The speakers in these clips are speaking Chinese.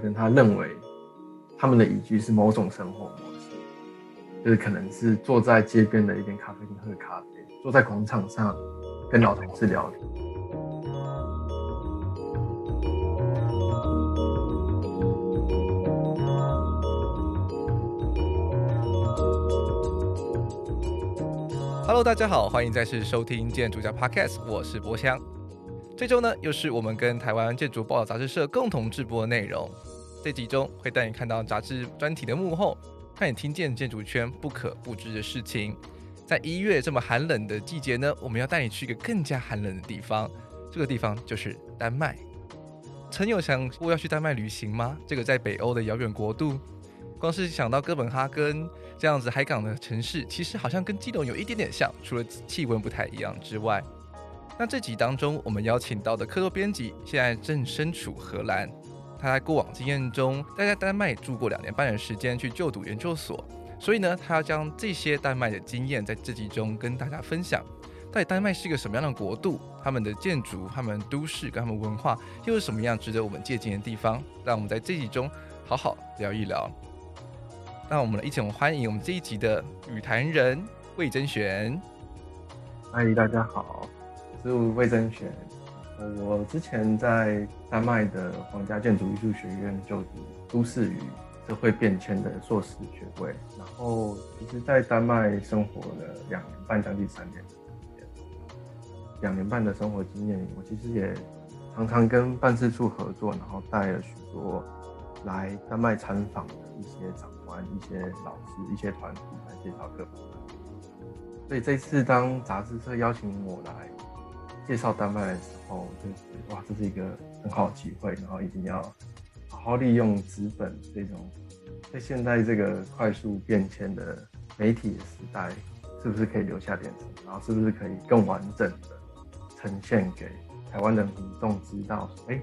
根，他认为他们的宜居是某种生活模式，就是可能是坐在街边的一间咖啡厅喝咖啡，坐在广场上跟老同事聊天。Hello，大家好，欢迎再次收听建筑家 Podcast，我是博香。这周呢，又是我们跟台湾建筑报道杂志社共同制播的内容。这集中会带你看到杂志专题的幕后，让你听见建筑圈不可不知的事情。在一月这么寒冷的季节呢，我们要带你去一个更加寒冷的地方，这个地方就是丹麦。曾有想过要去丹麦旅行吗？这个在北欧的遥远国度，光是想到哥本哈根这样子海港的城市，其实好像跟基隆有一点点像，除了气温不太一样之外。那这集当中，我们邀请到的客座编辑现在正身处荷兰。他在过往经验中，待在丹麦住过两年半的时间，去就读研究所。所以呢，他要将这些丹麦的经验在这集中跟大家分享。到底丹麦是一个什么样的国度？他们的建筑、他们都市跟他们文化又是什么样值得我们借鉴的地方？让我们在这集中好好聊一聊。那我们来一起欢迎我们这一集的与谈人魏贞璇。嗨，大家好。我是魏贞璇，我之前在丹麦的皇家建筑艺术学院就读都市与社会变迁的硕士学位，然后其实，在丹麦生活了两年半，将近三年。两年半的生活经验，我其实也常常跟办事处合作，然后带了许多来丹麦参访的一些长官、一些老师、一些团体来介绍课程。所以这次当杂志社邀请我来。介绍丹麦的时候，就是哇，这是一个很好的机会，然后一定要好好利用纸本这种在现在这个快速变迁的媒体的时代，是不是可以留下点什么？然后是不是可以更完整的呈现给台湾的民众知道？哎，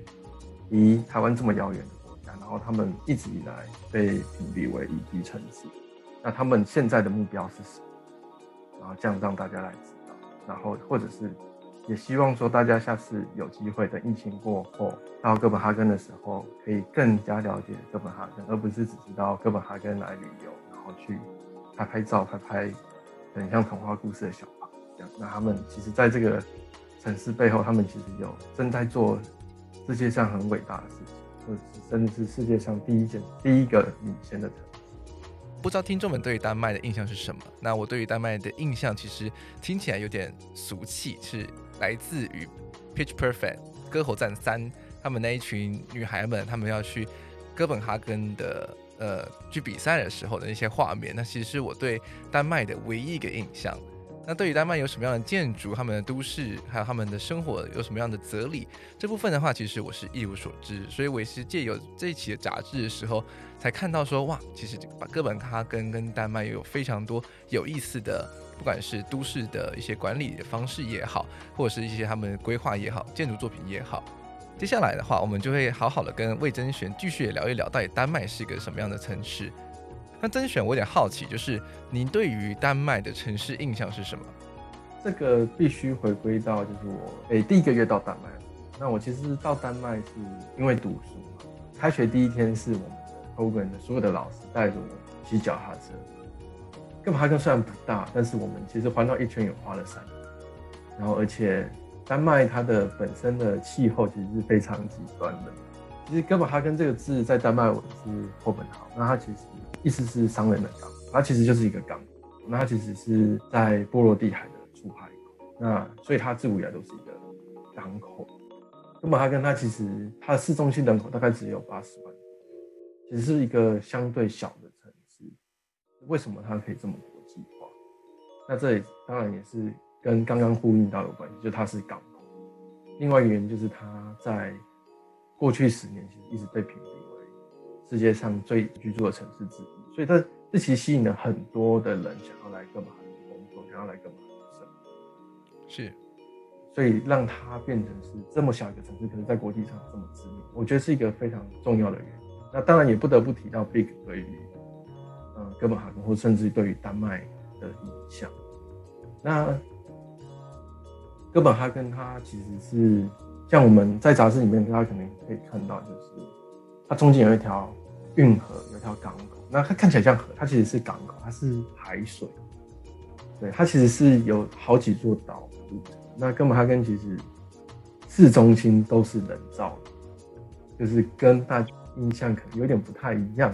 离台湾这么遥远的国家，然后他们一直以来被评比为宜居城市，那他们现在的目标是什么？然后这样让大家来知道，然后或者是。也希望说大家下次有机会等疫情过后到哥本哈根的时候，可以更加了解哥本哈根，而不是只知道哥本哈根来旅游，然后去拍拍照、拍拍很像童话故事的小房这样。那他们其实在这个城市背后，他们其实有正在做世界上很伟大的事情，或者是甚至是世界上第一件、第一个领先的城市。不知道听众们对于丹麦的印象是什么？那我对于丹麦的印象其实听起来有点俗气，是来自于《Pitch Perfect》歌喉战三，他们那一群女孩们，他们要去哥本哈根的呃去比赛的时候的那些画面，那其实是我对丹麦的唯一一个印象。那对于丹麦有什么样的建筑，他们的都市，还有他们的生活有什么样的哲理，这部分的话，其实我是一无所知。所以我也是借由这一期的杂志的时候，才看到说，哇，其实把哥本哈根跟丹麦有非常多有意思的，不管是都市的一些管理的方式也好，或者是一些他们规划也好，建筑作品也好。接下来的话，我们就会好好的跟魏贞璇继续聊一聊，到底丹麦是一个什么样的城市。那甄选，我有点好奇，就是您对于丹麦的城市印象是什么？这个必须回归到就是我诶、第一个月到丹麦。那我其实到丹麦是因为读书嘛。开学第一天是我们的 program 的所有的老师带着我骑脚踏车。哥本哈根虽然不大，但是我们其实环绕一圈也花了三天。然后而且丹麦它的本身的气候其实是非常极端的。其实哥本哈根这个字在丹麦文是 Copenhagen，那它其实。意思是商人的港，它其实就是一个港，那它其实是在波罗的海的出海口，那所以它自古以来都是一个港口。哥本哈根它其实它的市中心人口大概只有八十万，其实是一个相对小的城市。为什么它可以这么？那这里当然也是跟刚刚呼应到有关系，就是它是港口。另外一个原因就是它在过去十年其实一直被评比为世界上最居住的城市之一。所以它这其实吸引了很多的人想要来哥本哈根工作，想要来哥本哈根生活。是，所以让它变成是这么小一个城市，可能在国际上这么知名，我觉得是一个非常重要的原因。那当然也不得不提到 Big 对于嗯哥本哈根，或甚至对于丹麦的影响。那哥本哈根它其实是像我们在杂志里面，大家可能可以看到，就是它中间有一条运河，有一条港口。那它看起来像河，它其实是港口，它是海水。对，它其实是有好几座岛。那哥本哈根其实市中心都是人造的，就是跟大家印象可能有点不太一样，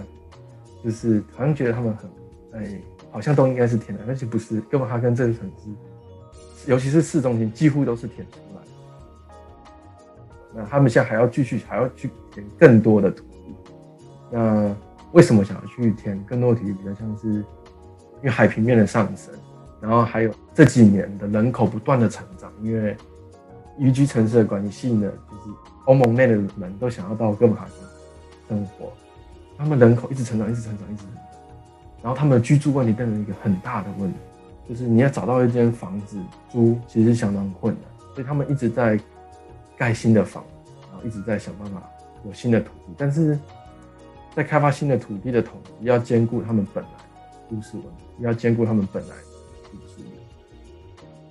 就是好像觉得他们很哎，好像都应该是填的，但是不是。哥本哈根这个城市，尤其是市中心，几乎都是填出来的。那他们现在还要继续，还要去填更多的土地。那为什么想要去填更多的土地？比较像是因为海平面的上升。然后还有这几年的人口不断的成长，因为宜居城市的关系呢，就是欧盟内的人都想要到哥本哈根生活，他们人口一直成长，一直成长，一直成长，然后他们的居住问题变成一个很大的问题，就是你要找到一间房子租，其实相当困难，所以他们一直在盖新的房，然后一直在想办法有新的土地，但是在开发新的土地的同时，要兼顾他们本来都市问题，要兼顾他们本来。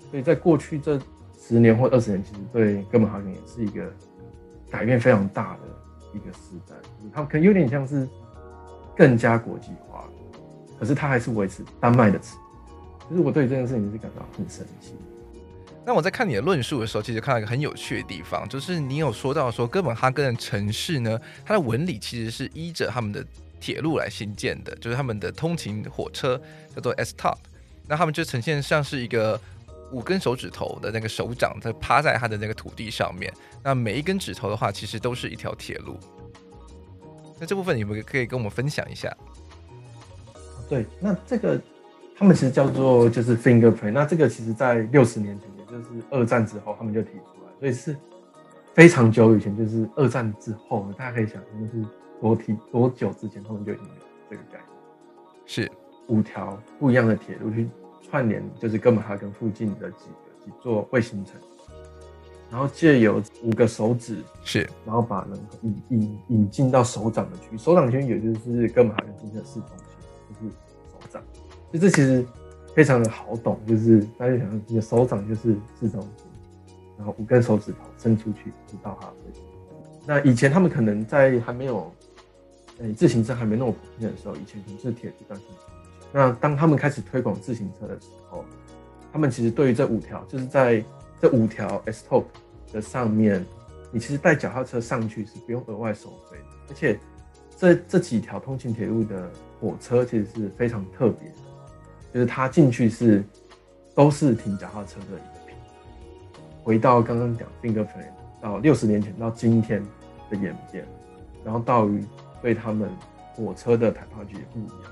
所以在过去这十年或二十年，其实对哥本哈根也是一个改变非常大的一个时代。他可能有点像是更加国际化，可是他还是维持丹麦的词。其实我对这件事情是感到很神奇。那我在看你的论述的时候，其实看到一个很有趣的地方，就是你有说到说哥本哈根的城市呢，它的纹理其实是依着他们的铁路来兴建的，就是他们的通勤火车叫做 S-Tog，那他们就呈现像是一个。五根手指头的那个手掌在趴在它的那个土地上面，那每一根指头的话，其实都是一条铁路。那这部分你们可以跟我们分享一下？对，那这个他们其实叫做就是 fingerprint。那这个其实在六十年前，也就是二战之后，他们就提出来，所以是非常久以前，就是二战之后，大家可以想象，就是多提多久之前，他们就已经有这个概念，是五条不一样的铁路去。串联就是哥本哈根附近的几个几座卫星城，然后借由五个手指是，然后把人引引引进到手掌的区域，首长区也就是哥本哈根今天的市中心，是手掌。就这其实非常的好懂，就是大家想，你的手掌就是市中心，然后五根手指头伸出去就到它位置。那以前他们可能在还没有，诶自行车还没那么普遍的时候，以前可能是铁路干那当他们开始推广自行车的时候，他们其实对于这五条，就是在这五条 S top 的上面，你其实带脚踏车上去是不用额外收费，而且这这几条通勤铁路的火车其实是非常特别的，就是它进去是都是停脚踏车的一个屏。回到刚刚讲 fingerprint 到六十年前到今天的演变，然后到于对他们火车的 typology 也不一样。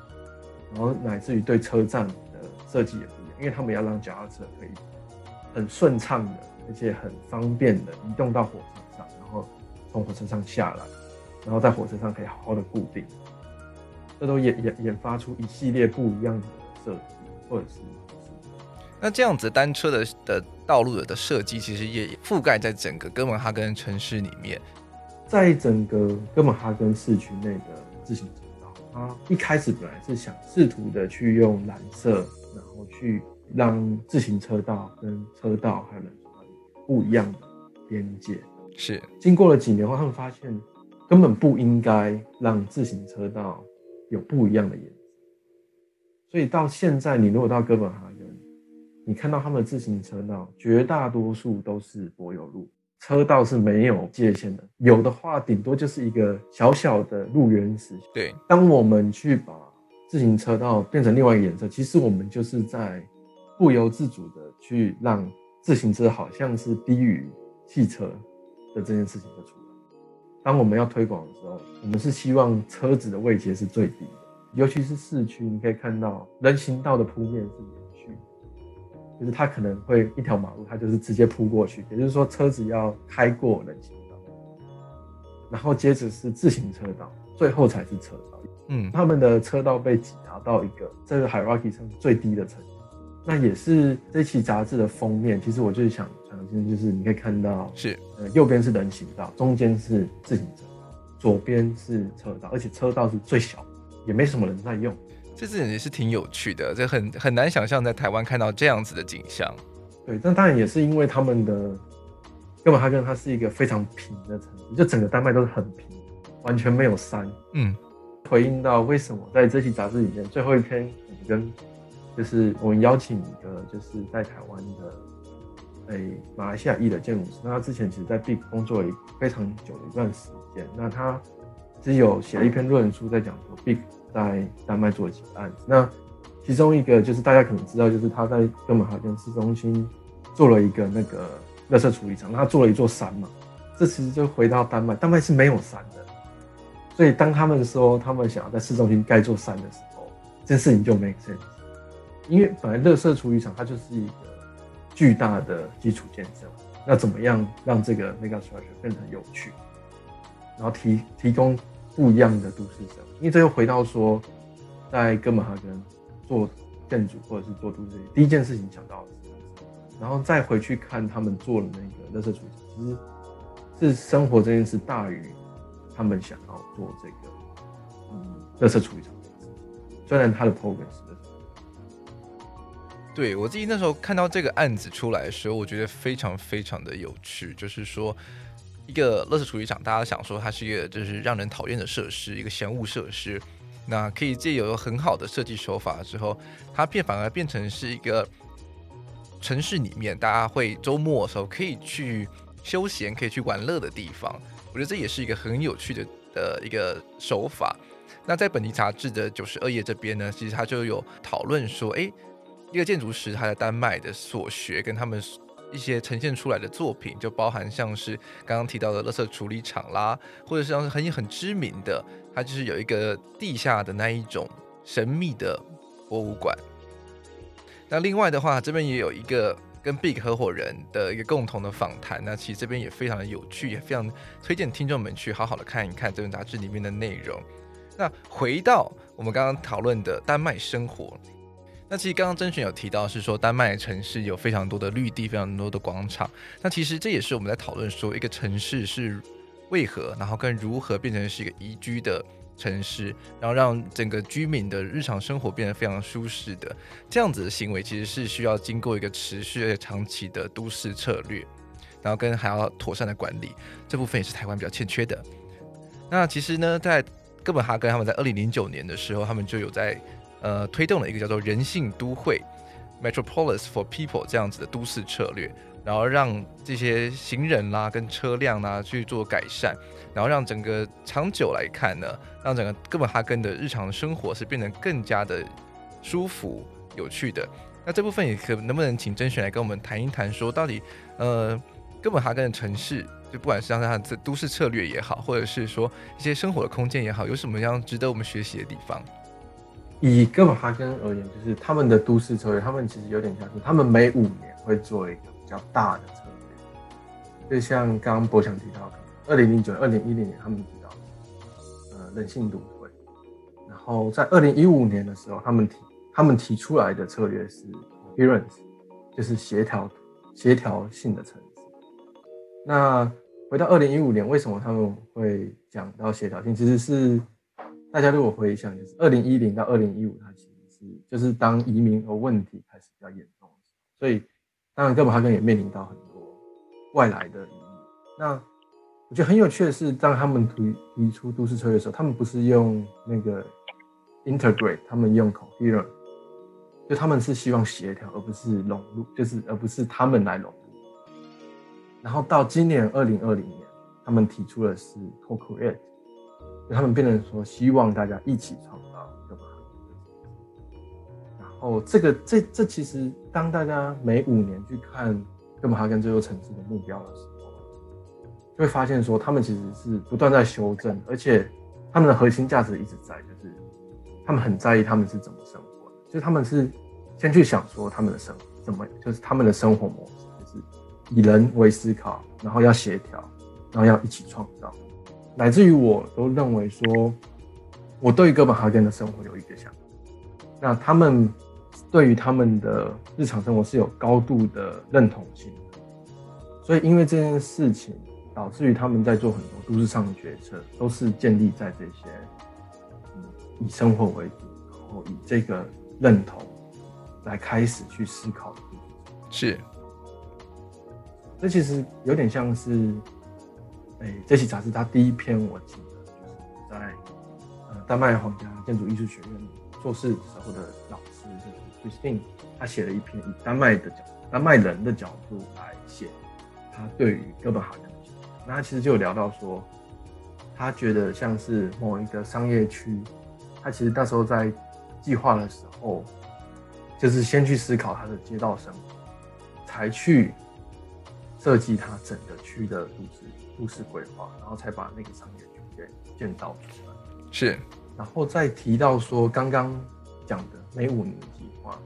然后乃至于对车站的设计也不一样，因为他们要让脚踏车可以很顺畅的，而且很方便的移动到火车上，然后从火车上下来，然后在火车上可以好好的固定。这都研研研发出一系列不一样的设计，或者是那这样子单车的的道路的设计，其实也覆盖在整个哥本哈根城市里面，在整个哥本哈根市区内的自行车。道，它一开始本来是想试图的去用蓝色，然后去让自行车道跟车道还有人行道不一样的边界。是经过了几年后，他们发现根本不应该让自行车道有不一样的颜色。所以到现在，你如果到哥本哈根，你看到他们的自行车道，绝大多数都是柏油路。车道是没有界限的，有的话顶多就是一个小小的路缘石。对，当我们去把自行车道变成另外一个颜色，其实我们就是在不由自主的去让自行车好像是低于汽车的这件事情就出来。当我们要推广的时候，我们是希望车子的位阶是最低的，尤其是市区，你可以看到人行道的铺面是连续。就是它可能会一条马路，它就是直接铺过去，也就是说车子要开过人行道，然后接着是自行车道，最后才是车道。嗯，他们的车道被挤压到一个这个 hierarchy 上最低的层级。那也是这期杂志的封面。其实我就是想讲的就是你可以看到是呃右边是人行道，中间是自行车道，左边是车道，而且车道是最小，也没什么人在用。这次也是挺有趣的，这很很难想象在台湾看到这样子的景象。对，但当然也是因为他们的哥本哈根，它是一个非常平的城市，就整个丹麦都是很平，完全没有山。嗯，回应到为什么在这期杂志里面最后一篇，你跟就是我们邀请一个就是在台湾的诶马来西亚裔的建筑师，那他之前其实在 Big 工作了非常久的一段时间，那他只有写了一篇论文书在讲说 Big 在丹麦做了几个案子，那其中一个就是大家可能知道，就是他在哥本哈根市中心做了一个那个垃圾处理厂，那他做了一座山嘛，这其实就回到丹麦，丹麦是没有山的，所以当他们说他们想要在市中心盖座山的时候，这事情就 make sense，因为本来乐色处理厂它就是一个巨大的基础建设，那怎么样让这个 mega structure 变成有趣，然后提提供不一样的都市生活，因为这又回到说在哥本哈根。做建筑或者是做都市，第一件事情想到的是，然后再回去看他们做的那个乐色处理厂，其实是生活这件事大于他们想要做这个嗯乐色处理厂。虽然他的 program 是，对我自己那时候看到这个案子出来的时候，我觉得非常非常的有趣，就是说一个乐圾处理厂，大家想说它是一个就是让人讨厌的设施，一个嫌恶设施。那可以借由很好的设计手法之后，它变反而变成是一个城市里面大家会周末的时候可以去休闲、可以去玩乐的地方。我觉得这也是一个很有趣的的一个手法。那在本地杂志的九十二页这边呢，其实它就有讨论说，诶，一个建筑师他在丹麦的所学跟他们一些呈现出来的作品，就包含像是刚刚提到的垃圾处理厂啦，或者是像是很很知名的。它就是有一个地下的那一种神秘的博物馆。那另外的话，这边也有一个跟 Big 合伙人的一个共同的访谈。那其实这边也非常的有趣，也非常推荐听众们去好好的看一看这本杂志里面的内容。那回到我们刚刚讨论的丹麦生活，那其实刚刚甄选有提到是说丹麦城市有非常多的绿地，非常多的广场。那其实这也是我们在讨论说一个城市是。为何，然后跟如何变成是一个宜居的城市，然后让整个居民的日常生活变得非常舒适的这样子的行为，其实是需要经过一个持续而且长期的都市策略，然后跟还要妥善的管理，这部分也是台湾比较欠缺的。那其实呢，在哥本哈根，他们在二零零九年的时候，他们就有在呃推动了一个叫做人性都会 （Metropolis for People） 这样子的都市策略。然后让这些行人啦、跟车辆啦去做改善，然后让整个长久来看呢，让整个哥本哈根的日常生活是变得更加的舒服、有趣的。那这部分也可能不能请甄选来跟我们谈一谈，说到底，呃，哥本哈根的城市，就不管是像它的都市策略也好，或者是说一些生活的空间也好，有什么样值得我们学习的地方？以哥本哈根而言，就是他们的都市策略，他们其实有点像是他们每五年会做一个。比较大的策略，就像刚刚博强提到的，二零零九、二零一零年他们提到的，呃，人性都会。然后在二零一五年的时候，他们提他们提出来的策略是 coherence，就是协调协调性的城市。那回到二零一五年，为什么他们会讲到协调性？其实是大家如果回想，就是二零一零到二零一五，它其实是就是当移民和问题开始比较严重，所以。当然，哥本哈根也面临到很多外来的移民。那我觉得很有趣的是，当他们提提出都市策略的时候，他们不是用那个 integrate，他们用 coherent，就他们是希望协调，而不是融入，就是而不是他们来融入。然后到今年二零二零年，他们提出的是 co-create，他们变成说希望大家一起创造哥本哈根。然后这个这这其实。当大家每五年去看哥本哈根这座城市的目标的时候，就会发现说，他们其实是不断在修正，而且他们的核心价值一直在，就是他们很在意他们是怎么生活，就他们是先去想说他们的生怎么，就是他们的生活模式就是以人为思考，然后要协调，然后要一起创造，乃至于我都认为说，我对于哥本哈根的生活有一个想法，那他们。对于他们的日常生活是有高度的认同性的，所以因为这件事情，导致于他们在做很多都市上的决策，都是建立在这些，嗯，以生活为主，然后以这个认同来开始去思考。是，这其实有点像是，哎，这期杂志它第一篇我记得就是在呃丹麦皇家建筑艺术学院做事时候的老师，就是 Christine，他写了一篇以丹麦的角丹麦人的角度来写他对于哥本哈根的。那他其实就有聊到说，他觉得像是某一个商业区，他其实那时候在计划的时候，就是先去思考他的街道生活，才去设计他整个区的布置都市规划，然后才把那个商业区给建造出来。是，然后再提到说刚刚讲的每五年计划，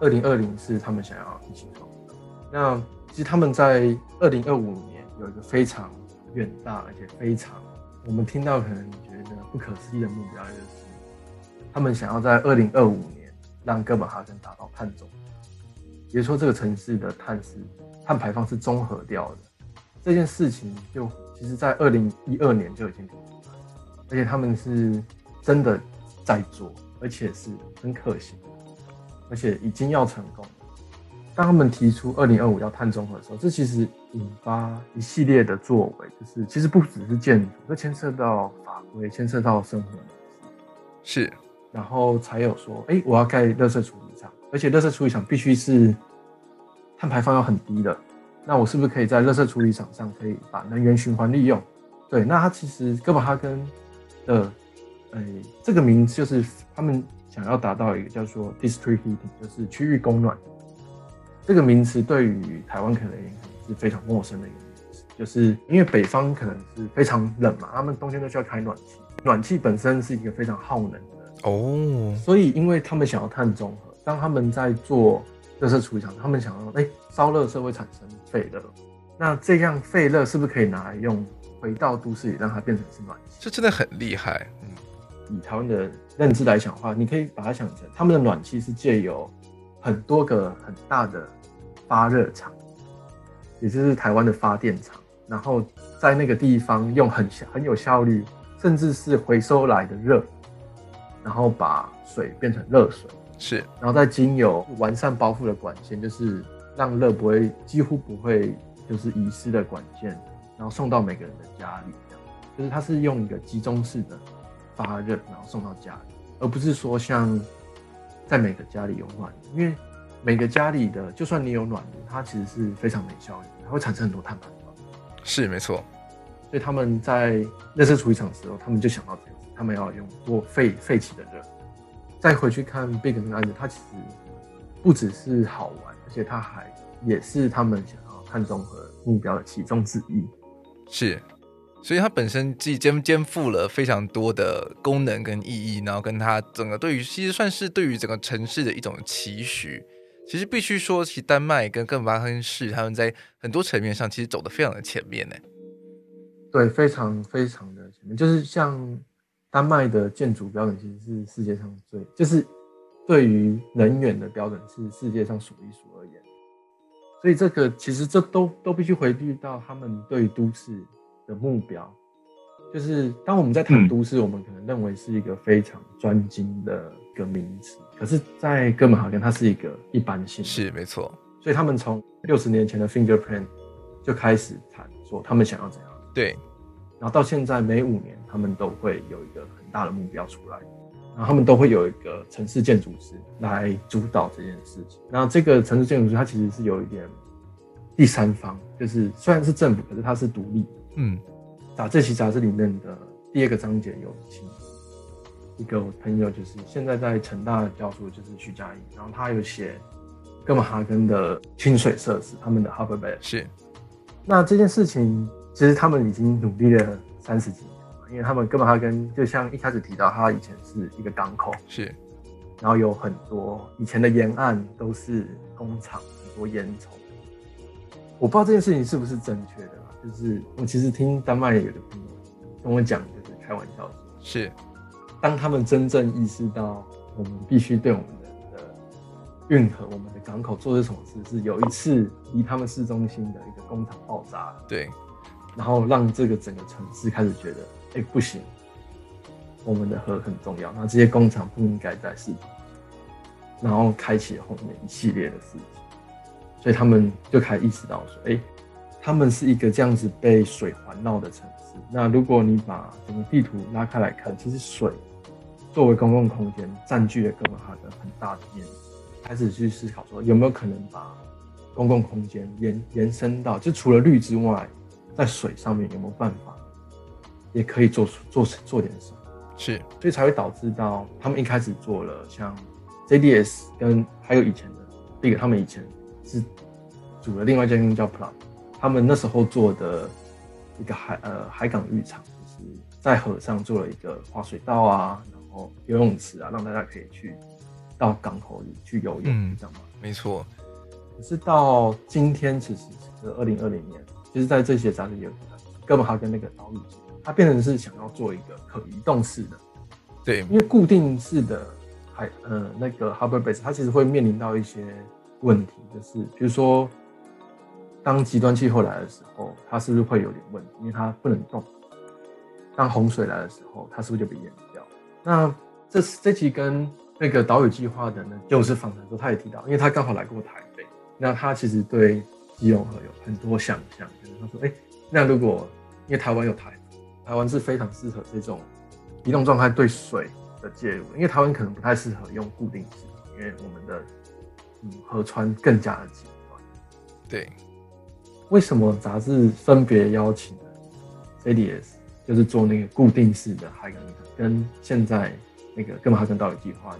二零二零是他们想要一起创造。那其实他们在二零二五年有一个非常远大而且非常我们听到可能觉得不可思议的目标，就是他们想要在二零二五年让哥本哈根达到碳中和，也就是说这个城市的碳是碳排放是综合掉的。这件事情就其实在二零一二年就已经提出来，而且他们是真的在做，而且是很可行，而且已经要成功。当他们提出二零二五要碳中和的时候，这其实引发一系列的作为，就是其实不只是建筑，这牵涉到法规，牵涉到生活是，然后才有说，哎，我要盖垃圾处理厂，而且垃圾处理厂必须是碳排放要很低的，那我是不是可以在垃圾处理厂上可以把能源循环利用？对，那它其实哥本哈根的，哎，这个名字就是他们想要达到一个叫做 district heating，就是区域供暖。这个名词对于台湾可能也是非常陌生的一个名词，就是因为北方可能是非常冷嘛，他们冬天都需要开暖气，暖气本身是一个非常耗能的哦，所以因为他们想要碳中和，当他们在做垃圾处理厂，他们想要哎烧垃圾会产生废热，那这样废热是不是可以拿来用回到都市里，让它变成是暖气？这真的很厉害。嗯，以台湾的认知来讲的话，你可以把它想成他们的暖气是借由很多个很大的。发热厂，也就是台湾的发电厂，然后在那个地方用很很有效率，甚至是回收来的热，然后把水变成热水，是，然后再经由完善包覆的管线，就是让热不会几乎不会就是遗失的管线，然后送到每个人的家里，这样，就是它是用一个集中式的发热，然后送到家里，而不是说像在每个家里有暖，因为。每个家里的，就算你有暖炉，它其实是非常没效率，它会产生很多碳排放。是没错，所以他们在垃圾处理厂的时候，他们就想到这样子，他们要用多废废弃的热。再回去看 Big 那个案子，它其实不只是好玩，而且它还也是他们想要看中和目标的其中之一。是。所以它本身既肩肩负了非常多的功能跟意义，然后跟它整个对于其实算是对于整个城市的一种期许。其实必须说，其实丹麦跟哥本哈根市他们在很多层面上其实走得非常的前面呢。对，非常非常的前面，就是像丹麦的建筑标准其实是世界上最，就是对于能源的标准是世界上数一数二严。所以这个其实这都都必须回避到他们对于都市的目标，就是当我们在谈都市，嗯，我们可能认为是一个非常专精的一个名词。可是，在哥本哈根，它是一个一般性。是没错。所以他们从六十年前的 Fingerprint 就开始谈说他们想要怎样。对。然后到现在，每五年他们都会有一个很大的目标出来，然后他们都会有一个城市建筑师来主导这件事情。然后这个城市建筑师，他其实是有一点第三方，就是虽然是政府，可是他是独立的。嗯，杂这期杂志里面的第二个章节有请一个朋友，就是现在在成大教书，就是徐佳莹，然后他有写哥本哈根的清水设施，他们的 Harbour Bay 是。那这件事情其实他们已经努力了三十几年了，因为他们根本哈根就像一开始提到，他以前是一个港口，是，然后有很多以前的沿岸都是工厂，很多烟囱。我不知道这件事情是不是正确的。就是我其实听丹麦有的朋友跟我讲，就是开玩笑说，是当他们真正意识到我们必须对我们的运河、我们的港口做些什么事，是有一次离他们市中心的一个工厂爆炸了，对，然后让这个整个城市开始觉得，哎、不行，我们的河很重要，那这些工厂不应该在市中心，然后开启了后面一系列的事情，所以他们就开始意识到说，哎、他们是一个这样子被水环绕的城市，那如果你把整个地图拉开来看，其实水作为公共空间占据了哥本哈根很大的面。积，开始去思考说有没有可能把公共空间延延伸到，就除了绿之外，在水上面有没有办法，也可以做出做做点什么？是，所以才会导致到他们一开始做了像 JDS 跟还有以前的 Big，他们以前是组了另外一间公司叫 Plum，他们那时候做的一个海呃海港浴场，就是在河上做了一个滑水道啊，然后游泳池啊，让大家可以去到港口里去游泳，嗯、这样吗？没错。可是到今天，其实是二零二零年，其实在这些杂志有哥本哈根那个岛屿，它变成是想要做一个可移动式的，对，因为固定式的海呃那个 Harbor Base，它其实会面临到一些问题，就是比如说当极端气候来的时候，它是不是会有点问题？因为它不能动。当洪水来的时候，它是不是就被淹掉？那这这期跟那个岛屿计划的呢，就是访谈的时候，他也提到，因为他刚好来过台北。那他其实对基隆河有很多想象，就是他说：“哎、欸，那如果因为台湾有台，台湾是非常适合这种移动状态对水的介入，因为台湾可能不太适合用固定式，因为我们的嗯河川更加的极端。对，为什么杂志分别邀请了 JDS，就是做那个固定式的海港，跟现在那个哥本哈根岛屿计划的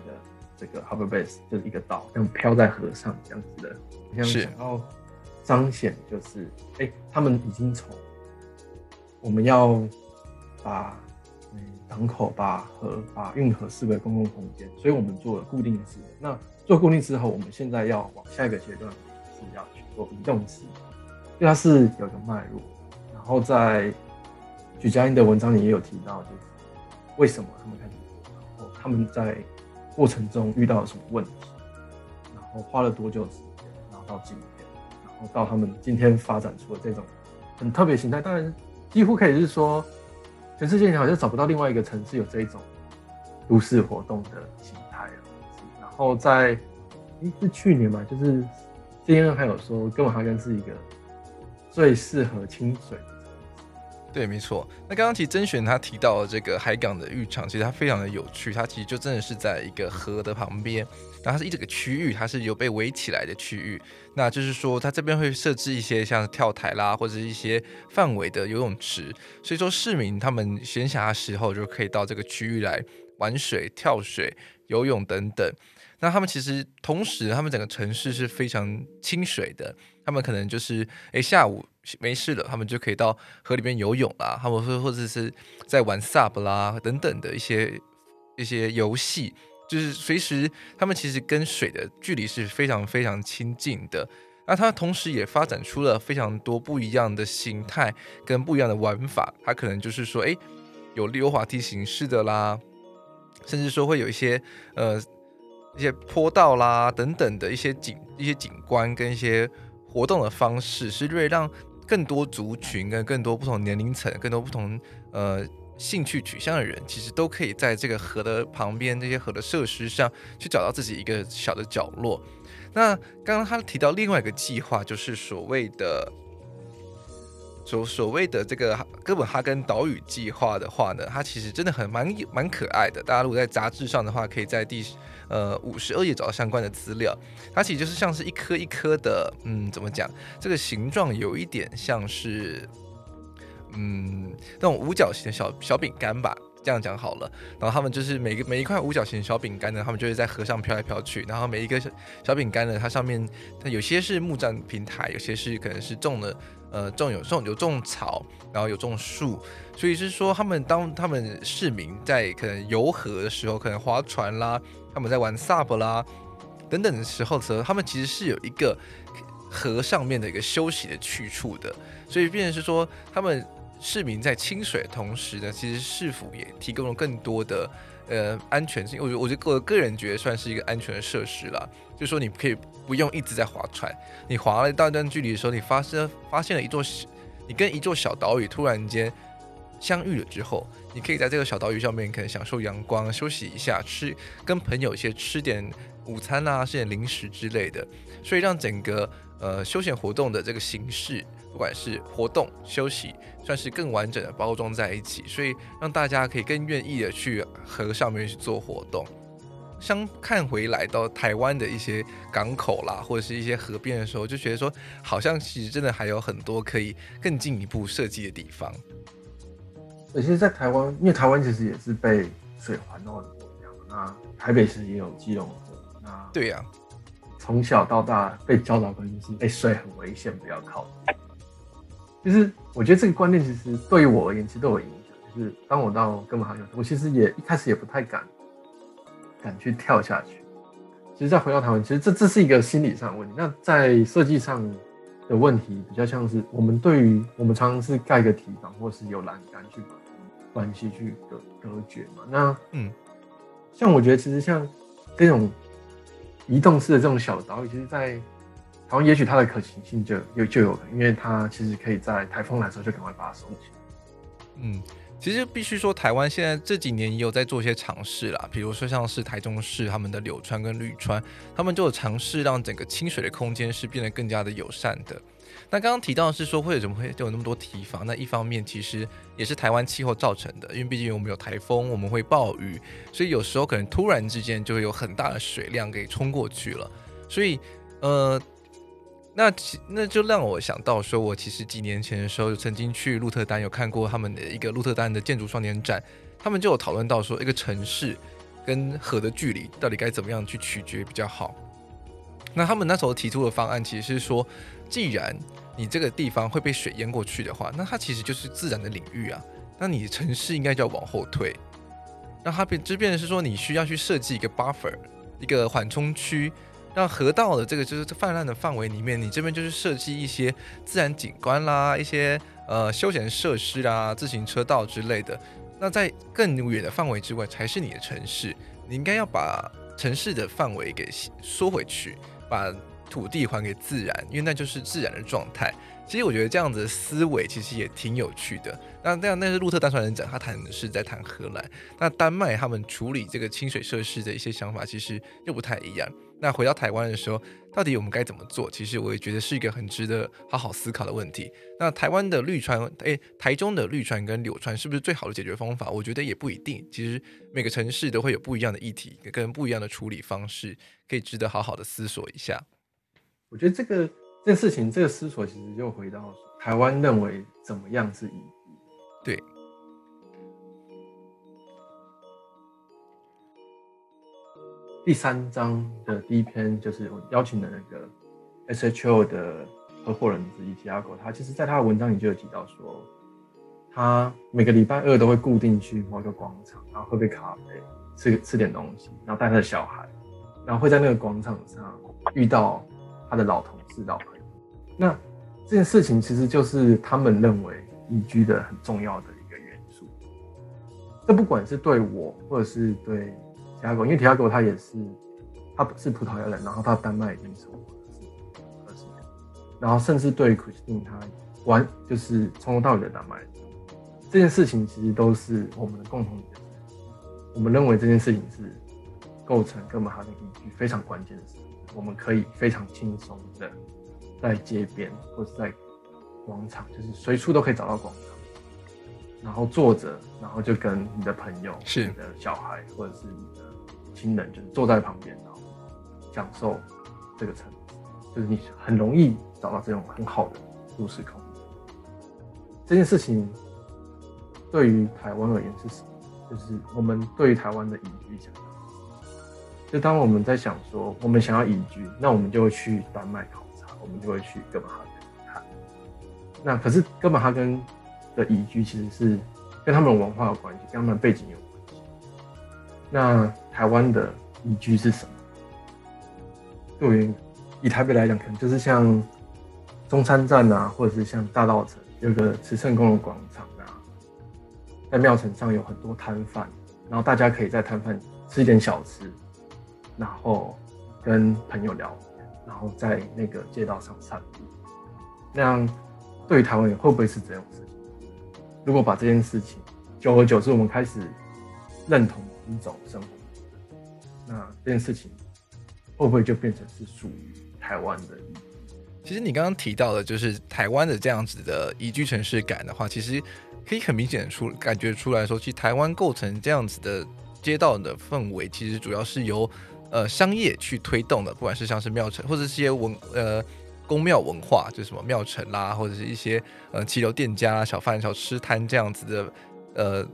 这个 Harbor Base，就是一个岛，像飘在河上这样子的。”想要彰显，就是哎、他们已经从我们要把嗯港口、把河、把运河视为公共空间，所以我们做了固定式。那做固定之后，我们现在要往下一个阶段，是要去做移动式，所以它是有个脉络。然后在许家印的文章里也有提到，就是为什么他们开始做，然后他们在过程中遇到了什么问题，然后花了多久时间。到今天，然后到他们今天发展出的这种很特别形态，当然几乎可以是说，全世界你好像找不到另外一个城市有这种都市活动的形态了。然后在，诶，是去年嘛，就是 CNN 还有说，哥本哈根是一个最适合亲水。对，没错。那刚刚其实甄选他提到这个海港的浴场，其实它非常的有趣。它其实就真的是在一个河的旁边，然后它是一整个区域，它是有被围起来的区域。那就是说，它这边会设置一些像跳台啦，或者一些范围的游泳池。所以说，市民他们闲暇的时候就可以到这个区域来玩水、跳水、游泳等等。那他们其实同时，他们整个城市是非常清水的。他们可能就是诶下午没事了，他们就可以到河里面游泳啦。他们会或者是在玩 SUP 啦等等的一些一些游戏，就是随时他们其实跟水的距离是非常非常亲近的。那它同时也发展出了非常多不一样的形态跟不一样的玩法。它可能就是说，诶有溜滑梯形式的啦，甚至说会有一些呃一些坡道啦等等的一些景一些景观跟一些。活动的方式是为了让更多族群跟更多不同年龄层、更多不同呃兴趣取向的人，其实都可以在这个河的旁边这些河的设施上去找到自己一个小的角落。那刚刚他提到另外一个计划，就是所谓的所所谓的这个哥本哈根岛屿计划的话呢，它其实真的很蛮蛮可爱的。大家如果在杂志上的话，可以在第。呃，五十二页找到相关的资料，它其实就是像是一颗一颗的，嗯，怎么讲？这个形状有一点像是，嗯，那种五角形的小小饼干吧，这样讲好了。然后他们就是每个每一块五角形小饼干呢，他们就会在河上飘来飘去。然后每一个小小饼干呢，它上面它有些是木栈平台，有些是可能是种的，呃，种有种有种草，然后有种树。所以是说，他们当他们市民在可能游河的时候，可能划船啦。他们在玩 SUP 啦等等的时候，时候他们其实是有一个河上面的一个休息的去处的，所以变成是说，他们市民在清水的同时呢，其实市府也提供了更多的呃安全性。我觉，我觉得我个人觉得算是一个安全的设施啦，就是说你可以不用一直在划船，你划了一大段距离的时候，你发生发现了一座，你跟一座小岛屿突然间相遇了之后。你可以在这个小岛屿上面，可能享受阳光，休息一下，吃跟朋友一些吃点午餐啊，吃点零食之类的，所以让整个呃休闲活动的这个形式，不管是活动休息，算是更完整的包装在一起，所以让大家可以更愿意的去河上面去做活动。相看回来到台湾的一些港口啦，或者是一些河边的时候，就觉得说，好像其实真的还有很多可以更进一步设计的地方。而且在台湾，因为台湾其实也是被水环绕的国家，那台北市也有基隆河。那对呀、啊，从小到大被教导观念是，哎，水很危险，不要靠近。就是我觉得这个观念其实对于我而言，其实都有影响。就是当我到哥本哈根，我其实也一开始也不太敢。敢去跳下去，其实再回到台湾，其实这这是一个心理上的问题。那在设计上的问题，比较像是我们对于我们常常是盖个提防，或是有栏杆去把关系去隔隔绝嘛。那嗯，像我觉得其实像这种移动式的这种小岛屿，其实，在台湾也许它的可行性就有就有了，因为它其实可以在台风来的时候就赶快把它收起来。嗯。其实必须说，台湾现在这几年也有在做一些尝试啦，比如说像是台中市他们的柳川跟绿川，他们就有尝试让整个清水的空间是变得更加的友善的。那刚刚提到是说，会怎么会就有那么多堤防？那一方面其实也是台湾气候造成的，因为毕竟我们有台风，我们会暴雨，所以有时候可能突然之间就会有很大的水量给冲过去了，所以呃。那其那就让我想到说，我其实几年前的时候，曾经去鹿特丹有看过他们的一个鹿特丹的建筑双年展，他们就有讨论到说，一个城市跟河的距离到底该怎么样去取决比较好。那他们那时候提出的方案其实是说，既然你这个地方会被水淹过去的话，那它其实就是自然的领域啊，那你的城市应该就要往后退。那它变就变成是说，你需要去设计一个 buffer，一个缓冲区。让河道的这个就是泛滥的范围里面，你这边就是设计一些自然景观啦，一些呃休闲设施啦，自行车道之类的。那在更远的范围之外，才是你的城市。你应该要把城市的范围给缩回去，把土地还给自然，因为那就是自然的状态。其实我觉得这样子的思维其实也挺有趣的。那那，那是路特丹双年展，他谈的是在谈荷兰。那丹麦他们处理这个清水设施的一些想法，其实又不太一样。那回到台湾的时候，到底我们该怎么做？其实我也觉得是一个很值得好好思考的问题。那台湾的绿川，诶，台中的绿川跟柳川是不是最好的解决方法？我觉得也不一定。其实每个城市都会有不一样的议题，跟不一样的处理方式，可以值得好好的思索一下。我觉得这个这个事情，这个思索其实就回到台湾认为怎么样是？对。第三章的第一篇就是我邀请的那个 SHO 的合伙人之一 Tago，他其实在他的文章里就有提到说，他每个礼拜二都会固定去某个广场，然后喝杯咖啡，吃吃点东西，然后带他的小孩，然后会在那个广场上遇到他的老同事、老朋友。那这件事情其实就是他们认为宜居的很重要的一个元素。这不管是对我，或者是对。提亚狗，因为提亚狗他也是，他不是葡萄牙人，然后他丹麦已经生活了二十年，然后甚至对 Christine 他玩就是从头到尾的丹麦人，这件事情其实都是我们的共同点。我们认为这件事情是构成哥本哈根宜居非常关键的事，我们可以非常轻松的在街边或者在广场，就是随处都可以找到广场。然后坐着，然后就跟你的朋友、是你的小孩或者是你的亲人，就是坐在旁边，然后享受这个城市，就是你很容易找到这种很好的舒适空间。这件事情对于台湾而言是什么？就是我们对于台湾的宜居想，就当我们在想说我们想要宜居，那我们就会去丹麦考察，我们就会去哥本哈根看。那可是哥本哈根。的宜居其实是跟他们的文化有关系，跟他们的背景有关系。那台湾的宜居是什么？对于以台北来讲，可能就是像中山站啊，或者是像大道城有个慈圣宫的广场啊，在庙埕上有很多摊贩，然后大家可以在摊贩吃一点小吃，然后跟朋友聊，然后在那个街道上散步。那样对于台湾人会不会是这样子？如果把这件事情久而久之，我们开始认同一种生活。那这件事情会不会就变成是属于台湾的？其实你刚刚提到的，就是台湾的这样子的宜居城市感的话，其实可以很明显出感觉出来说，其实台湾构成这样子的街道的氛围，其实主要是由呃商业去推动的，不管是像是庙城或者是一些文呃。宫庙文化就是什么庙埕啦，或者是一些呃骑楼店家、小贩、小吃摊这样子的，呃，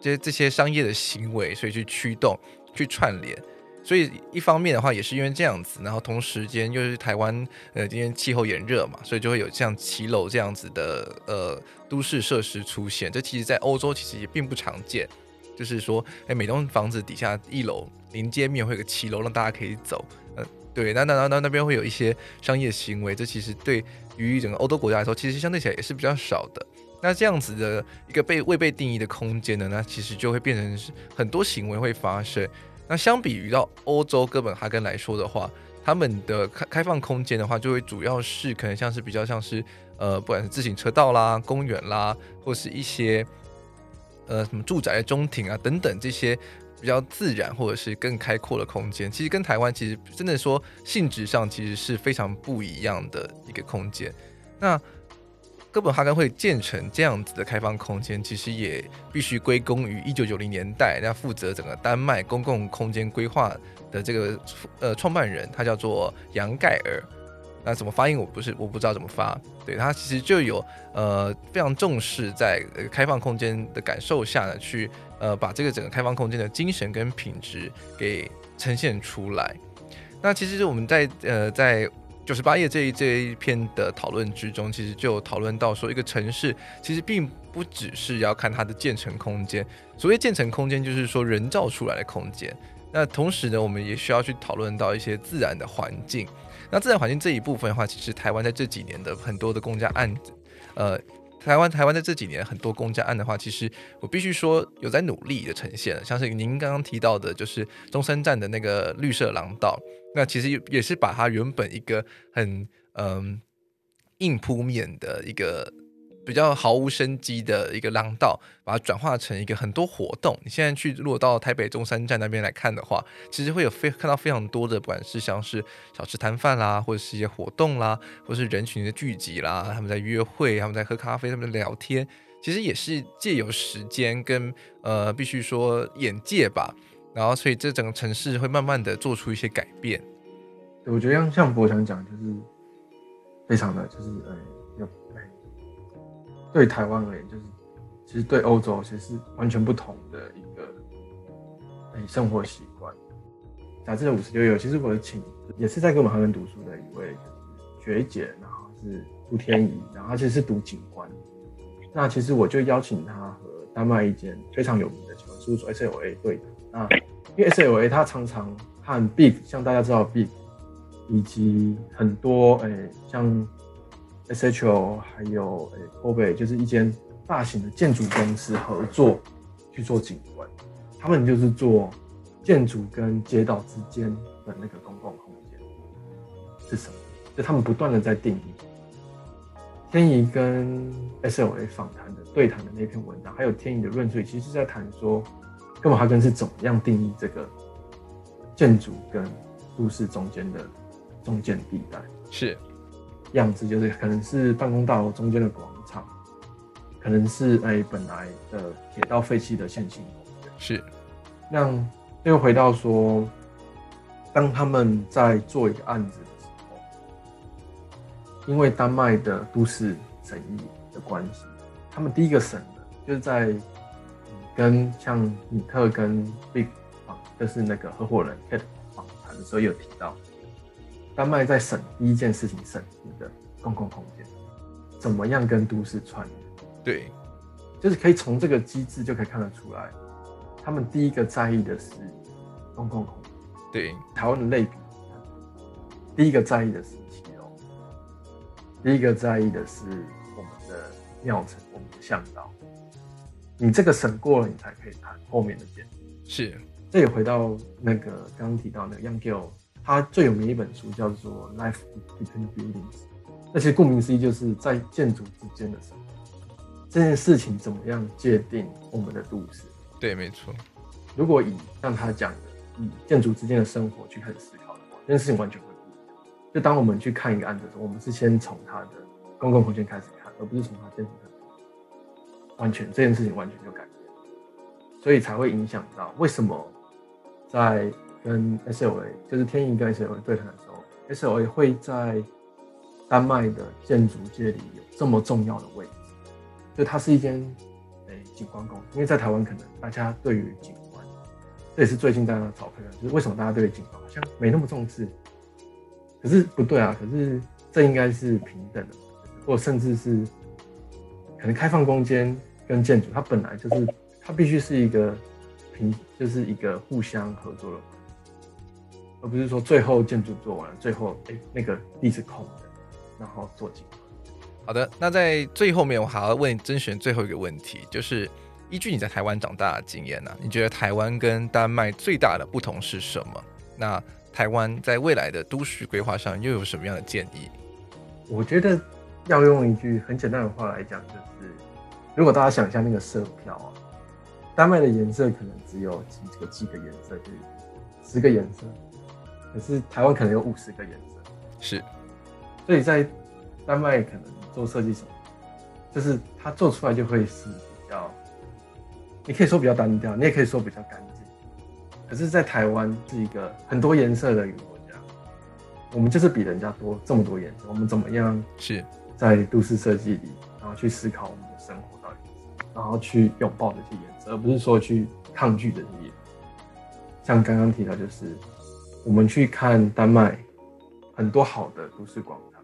这这些商业的行为，所以去驱动、去串联。所以一方面的话，也是因为这样子，然后同时间又是台湾呃今天气候炎热嘛，所以就会有像骑楼这样子的呃都市设施出现。这其实在欧洲其实也并不常见，就是说，哎，每栋房子底下一楼临街面会有个骑楼，让大家可以走。对，那那那那那边会有一些商业行为，这其实对于整个欧洲国家来说，其实相对起来也是比较少的。那这样子的一个被未被定义的空间呢，那其实就会变成是很多行为会发生。那相比于到欧洲哥本哈根来说的话，他们的开开放空间的话，就会主要是可能像是比较像是呃，不管是自行车道啦、公园啦，或是一些呃什么住宅的中庭啊等等这些。比较自然或者是更开阔的空间，其实跟台湾其实真的说性质上其实是非常不一样的一个空间。那哥本哈根会建成这样子的开放空间，其实也必须归功于一九九零年代那负责整个丹麦公共空间规划的这个呃创办人，他叫做杨盖尔。那怎么发音我不是我不知道怎么发。对，他其实就有呃非常重视在开放空间的感受下呢去。呃，把这个整个开放空间的精神跟品质给呈现出来。那其实我们在呃在九十八页这一这一篇的讨论之中，其实就讨论到说，一个城市其实并不只是要看它的建成空间。所谓建成空间，就是说人造出来的空间。那同时呢，我们也需要去讨论到一些自然的环境。那自然环境这一部分的话，其实台湾在这几年的很多的公家案子，呃。台湾台湾在这几年很多公家案的话，其实我必须说有在努力的呈现，像是您刚刚提到的，就是中山站的那个绿色廊道，那其实也是把它原本一个很嗯硬铺面的一个。比较毫无生机的一个廊道，把它转化成一个很多活动。你现在去如果到台北中山站那边来看的话，其实会有非看到非常多的，不管是像是小吃摊贩啦，或者是一些活动啦，或是人群的聚集啦，他们在约会，他们在喝咖啡，他们在聊天，其实也是借由时间跟呃，必须说眼界吧，然后所以这整个城市会慢慢的做出一些改变。我觉得像像博强讲，就是非常的就是呃。对台湾而言，就是其实对欧洲其实是完全不同的一个生活习惯。杂志的五十六页，其实我请也是在哥本哈根读书的一位学姐，然后是朱天怡，然后她其实是读景观。那其实我就邀请她和丹麦一间非常有名的景观事务所 SLA 对的。那因为 SLA 它常常和 Big，像大家知道 Big，以及很多诶像。SHO 还有诶，Kobe 就是一间大型的建筑公司合作去做景观，他们就是做建筑跟街道之间的那个公共空间是什么？就他们不断的在定义。天怡跟 SLA 访谈的对谈的那篇文章，还有天怡的论述，其实在谈说哥本哈根是怎么样定义这个建筑跟都市中间的中间地带是。样子就是可能是办公大楼中间的广场，可能是哎、欸、本来的铁道废弃的线性公园。是，那又回到说，当他们在做一个案子的时候，因为丹麦的都市审议的关系，他们第一个审的就是在跟像米特跟 Big 啊，就是那个合伙人 Kate 访谈的时候有提到。丹麦在审第一件事情，审你的公共空间怎么样跟都市串联？对，就是可以从这个机制就可以看得出来，他们第一个在意的是公共空间。对，台湾的类比，第一个在意的是骑楼，第一个在意的是我们的庙城、我们的巷道。你这个审过了，你才可以谈后面的建筑。是，这也回到那个刚刚提到那个 Jan Gehl 他最有名的一本书叫做《Life Between Buildings》，那其实顾名思义就是在建筑之间的生活。这件事情怎么样界定我们的都市？对，没错。如果以像他讲的，以建筑之间的生活去开始思考的话，这件事情完全会不一样。就当我们去看一个案子的时候，我们是先从它的公共空间开始看，而不是从它建筑开始。完全这件事情完全就改变，所以才会影响到为什么在跟 SLA 就是天驿跟 SLA 对谈的时候，SLA 会在丹麦的建筑界里有这么重要的位置，就它是一间诶景观公司。因为在台湾可能大家对于景观，这也是最近大家的讨论，就是为什么大家对于景观好像没那么重视？可是不对啊，可是这应该是平等的，或甚至是可能开放空间跟建筑，它本来就是它必须是一个平，就是一个互相合作的，而不是说最后建筑做完了，最后哎那个地是空的。然后做景观。好的，那在最后面，我还要问甄选最后一个问题，就是依据你在台湾长大的经验呢、啊，你觉得台湾跟丹麦最大的不同是什么？那台湾在未来的都市规划上又有什么样的建议？我觉得要用一句很简单的话来讲，就是如果大家想象那个色票啊，丹麦的颜色可能只有几个几个颜色，就是十个颜色，可是台湾可能有五十个颜色，是。所以在丹麦可能做设计什么，就是它做出来就会是比较，你可以说比较单调，你也可以说比较干净。可是，在台湾是一个很多颜色的一个国家，我们就是比人家多这么多颜色。我们怎么样是在都市设计里，然后去思考我们的生活到底是然后去拥抱这些颜色，而不是说去抗拒这些颜色。像刚刚提到，就是我们去看丹麦很多好的都市广场。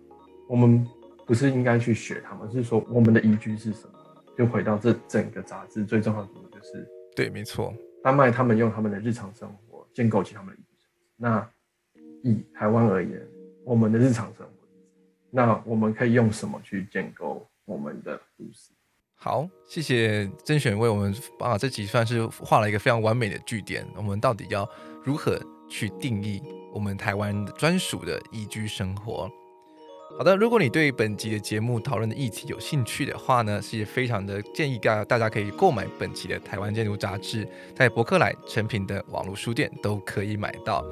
我们不是应该去学他们，是说我们的宜居是什么？就回到这整个杂志最重要的就是，对，没错。丹麦他们用他们的日常生活建构起他们的宜居。那以台湾而言，我们的日常生活，那我们可以用什么去建构我们的都市？好，谢谢甄选为我们把这集算是画了一个非常完美的句点。我们到底要如何去定义我们台湾专属的宜居生活？好的，如果你对本集的节目讨论的议题有兴趣的话呢，是非常的建议大大家可以购买本期的台湾建筑杂志，在博客来、诚品的网络书店都可以买到。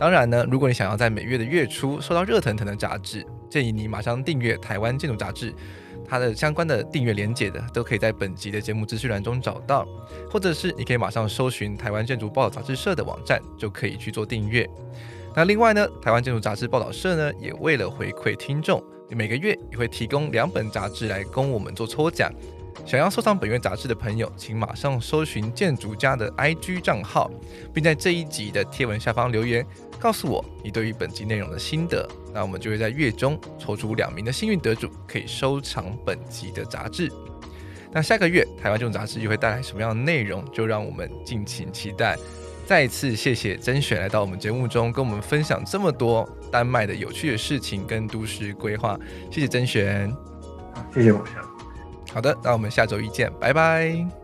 当然呢，如果你想要在每月的月初收到热腾腾的杂志，建议你马上订阅台湾建筑杂志，它的相关的订阅连结的都可以在本集的节目资讯栏中找到，或者是你可以马上搜寻台湾建筑报道杂志社的网站，就可以去做订阅。那另外呢，台湾建筑杂志报道社呢，也为了回馈听众，每个月也会提供两本杂志来供我们做抽奖。想要收藏本月杂志的朋友，请马上搜寻建筑家的 IG 账号，并在这一集的贴文下方留言，告诉我你对于本集内容的心得。那我们就会在月中抽出两名的幸运得主，可以收藏本集的杂志。那下个月台湾这种杂志又会带来什么样的内容？就让我们敬请期待。再次谢谢甄选来到我们节目中，跟我们分享这么多丹麦的有趣的事情跟都市规划。谢谢甄选，谢谢我想。好的，那我们下周一见，拜拜。